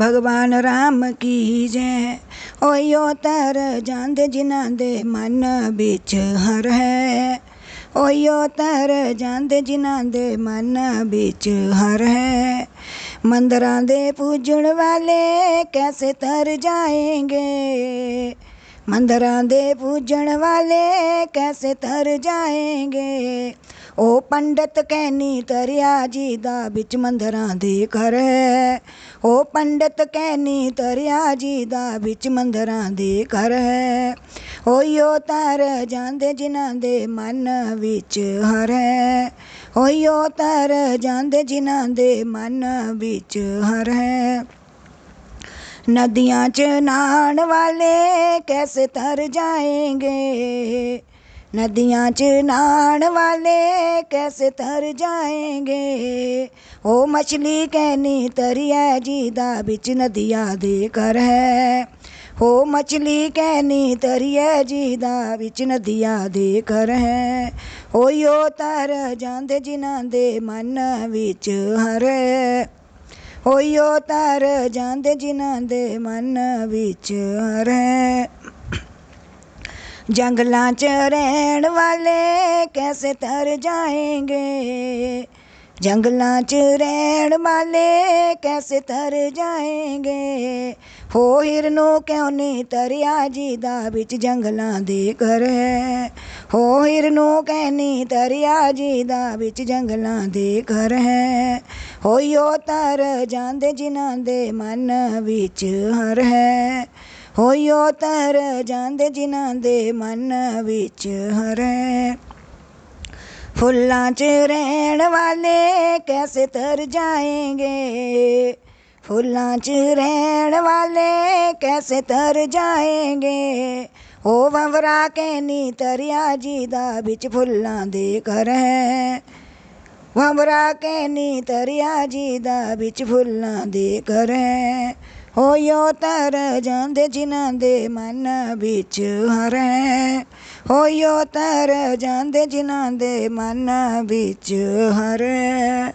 ਭਗਵਾਨ ਰਾਮ ਕੀ ਜੈ? ਓਯੋ ਤਰ ਜਾਂਦੇ ਜਿਨ੍ਹਾਂ ਦੇ ਮਨ ਵਿੱਚ ਹਰ ਹੈ। ਓਯੋ ਤਰ ਜਾਂਦੇ ਜਿਨ੍ਹਾਂ ਦੇ ਮਨ ਵਿੱਚ ਹਰ ਹੈ। ਮੰਦਰਾਂ ਦੇ ਪੂਜਣ ਵਾਲੇ ਕੈਸੇ ਤਰ ਜਾਏਂਗੇ? ਮੰਦਰਾਂ ਦੇ ਪੂਜਣ ਵਾਲੇ ਕੈਸੇ ਤਰ ਜਾਏਂਗੇ? ਉਹ ਪੰਡਤ ਕਹਿਨੀ ਤਰਿਆ ਜੀ ਦਾ ਵਿੱਚ ਮੰਦਰਾਂ ਦੇ ਘਰ ਹੈ। ਉਹ ਪੰਡਤ ਕਹਿਨੀ ਤਰਿਆ ਜੀ ਦਾ ਵਿੱਚ ਮੰਦਰਾਂ ਦੇ ਘਰ ਹੈ। ਹੋਇਓ ਤਰ ਜਾਂਦੇ ਜਿਨ੍ਹਾਂ ਦੇ ਮਨ ਵਿੱਚ ਹਰ ਹੈ। ਹੋਇਓ ਤਰ ਜਾਂਦੇ ਜਿਨ੍ਹਾਂ ਦੇ ਮਨ ਵਿੱਚ ਹਰ ਹੈ। ਨਦੀਆਂ 'ਚ ਨਹਾਣ ਵਾਲੇ ਕੈਸੇ ਤਰ ਜਾਏਂਗੇ? ਨਦੀਆਂ 'ਚ ਨਹਾਣ ਵਾਲੇ ਕੈਸੇ ਤਰ ਜਾਏਂਗੇ? ਉਹ ਮਛਲੀ ਕਹਿਨੀ ਤਰਿਆ ਜੀ ਦਾ ਵਿੱਚ ਨਦੀਆਂ ਦੇ ਕਰ ਹੈ। ਹੋ ਮਛਲੀ ਕਹਿਨੀ ਤਰਿਆ ਜੀ ਦਾ ਵਿੱਚ ਨਦੀਆਂ ਦੇ ਕਰ ਹੈ। ਹੋਇਓ ਤਰ ਜਾਂਦੇ ਜਿਨ੍ਹਾਂ ਦੇ ਮਨ ਵਿੱਚ ਹਰ ਹੈ। ਹੋਇਓ ਤਰ ਜਾਂਦੇ ਜਿਨ੍ਹਾਂ ਦੇ ਮਨ ਵਿੱਚ ਹਰ ਹੈ ਜੰਗਲਾਂ 'ਚ ਰਹਿਣ ਵਾਲੇ ਕੈਸੇ ਤਰ ਜਾਏਂਗੇ? ਜੰਗਲਾਂ 'ਚ ਰਹਿਣ ਵਾਲੇ ਕੈਸੇ ਤਰ ਜਾਏਂਗੇ? ਹੋ ਹਿਰਨੋ ਕਿਉਂ ਨਹੀਂ ਤਰਿਆ ਜੀ ਦਾ ਵਿੱਚ ਜੰਗਲਾਂ ਦੇ ਘਰ ਹੈ? ਹੋ ਹਿਰਨੋ ਕਹਿਨੀ ਤਰਿਆ ਜੀ ਦਾ ਵਿੱਚ ਜੰਗਲਾਂ ਦੇ ਘਰ ਹੈ। ਹੋਇਓ ਤਰ ਜਾਂਦੇ ਜਿਨ੍ਹਾਂ ਦੇ ਮਨ ਵਿੱਚ ਹਰ ਹੈ। ਹੋਇਓ ਤਰ ਜਾਂਦੇ ਜਿਨ੍ਹਾਂ ਦੇ ਮਨ ਵਿੱਚ ਹਰ ਹੈ। ਫੁੱਲਾਂ 'ਚ ਰਹਿਣ ਵਾਲੇ ਕੈਸੇ ਤਰ ਜਾਏਂਗੇ? ਫੁੱਲਾਂ 'ਚ ਰਹਿਣ ਵਾਲੇ ਕੈਸੇ ਤਰ ਜਾਏਂਗੇ? ਉਹ ਵੰਵਰਾ ਕੇ ਨੀ ਤਰਿਆ ਜੀ ਦਾ ਵਿੱਚ ਫੁੱਲਾਂ ਦੇ ਘਰ ਹੈ। ਵੰਵਰਾ ਕੇ ਨੀ ਤਰਿਆ ਜੀ ਦਾ ਵਿੱਚ ਫੁੱਲਾਂ ਦੇ ਘਰ ਹੈ। ਹੋਇਓ ਤਰ ਜਾਂਦੇ ਜਿਨ੍ਹਾਂ ਦੇ ਮਨ ਵਿੱਚ ਹਰ ਹੈ। ਹੋਇਓ ਤਰ ਜਾਂਦੇ ਜਿਨ੍ਹਾਂ ਦੇ ਮਨ ਵਿੱਚ ਹਰ ਹੈ।